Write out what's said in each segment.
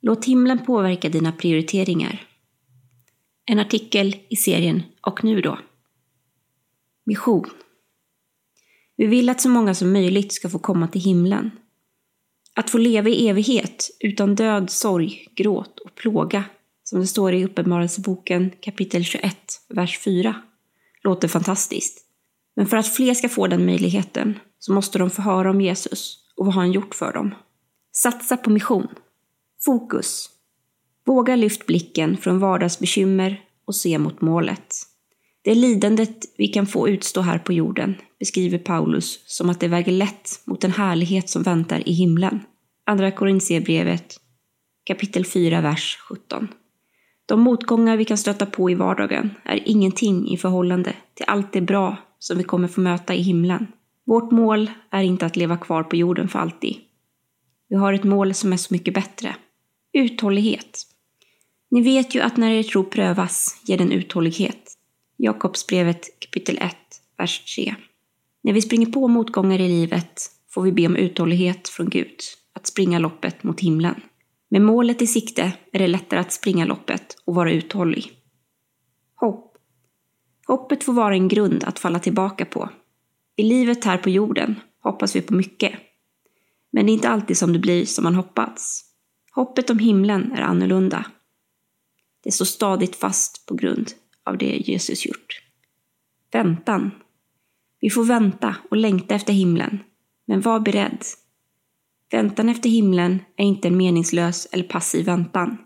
Låt himlen påverka dina prioriteringar. En artikel i serien Och nu då? Mission. Vi vill att så många som möjligt ska få komma till himlen. Att få leva i evighet utan död, sorg, gråt och plåga, som det står i Uppenbarelseboken kapitel 21, vers 4, låter fantastiskt. Men för att fler ska få den möjligheten så måste de få höra om Jesus och vad han gjort för dem. Satsa på mission. Fokus. Våga lyft blicken från vardagsbekymmer och se mot målet. Det lidandet vi kan få utstå här på jorden beskriver Paulus som att det väger lätt mot den härlighet som väntar i himlen. Andra Korintierbrevet kapitel 4, vers 17. De motgångar vi kan stöta på i vardagen är ingenting i förhållande till allt det bra som vi kommer få möta i himlen. Vårt mål är inte att leva kvar på jorden för alltid. Vi har ett mål som är så mycket bättre. Uthållighet. Ni vet ju att när er tro prövas ger den uthållighet. Jakobsbrevet kapitel 1, vers 3. När vi springer på motgångar i livet får vi be om uthållighet från Gud, att springa loppet mot himlen. Med målet i sikte är det lättare att springa loppet och vara uthållig. Hopp. Hoppet får vara en grund att falla tillbaka på. I livet här på jorden hoppas vi på mycket. Men det är inte alltid som det blir som man hoppats. Hoppet om himlen är annorlunda. Det står stadigt fast på grund av det Jesus gjort. Väntan. Vi får vänta och längta efter himlen, men var beredd. Väntan efter himlen är inte en meningslös eller passiv väntan.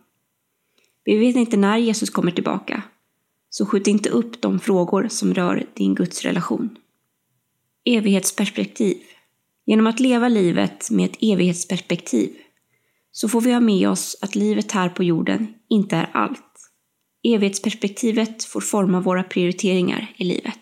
Vi vet inte när Jesus kommer tillbaka, så skjut inte upp de frågor som rör din gudsrelation. Evighetsperspektiv. Genom att leva livet med ett evighetsperspektiv så får vi ha med oss att livet här på jorden inte är allt. Evighetsperspektivet får forma våra prioriteringar i livet.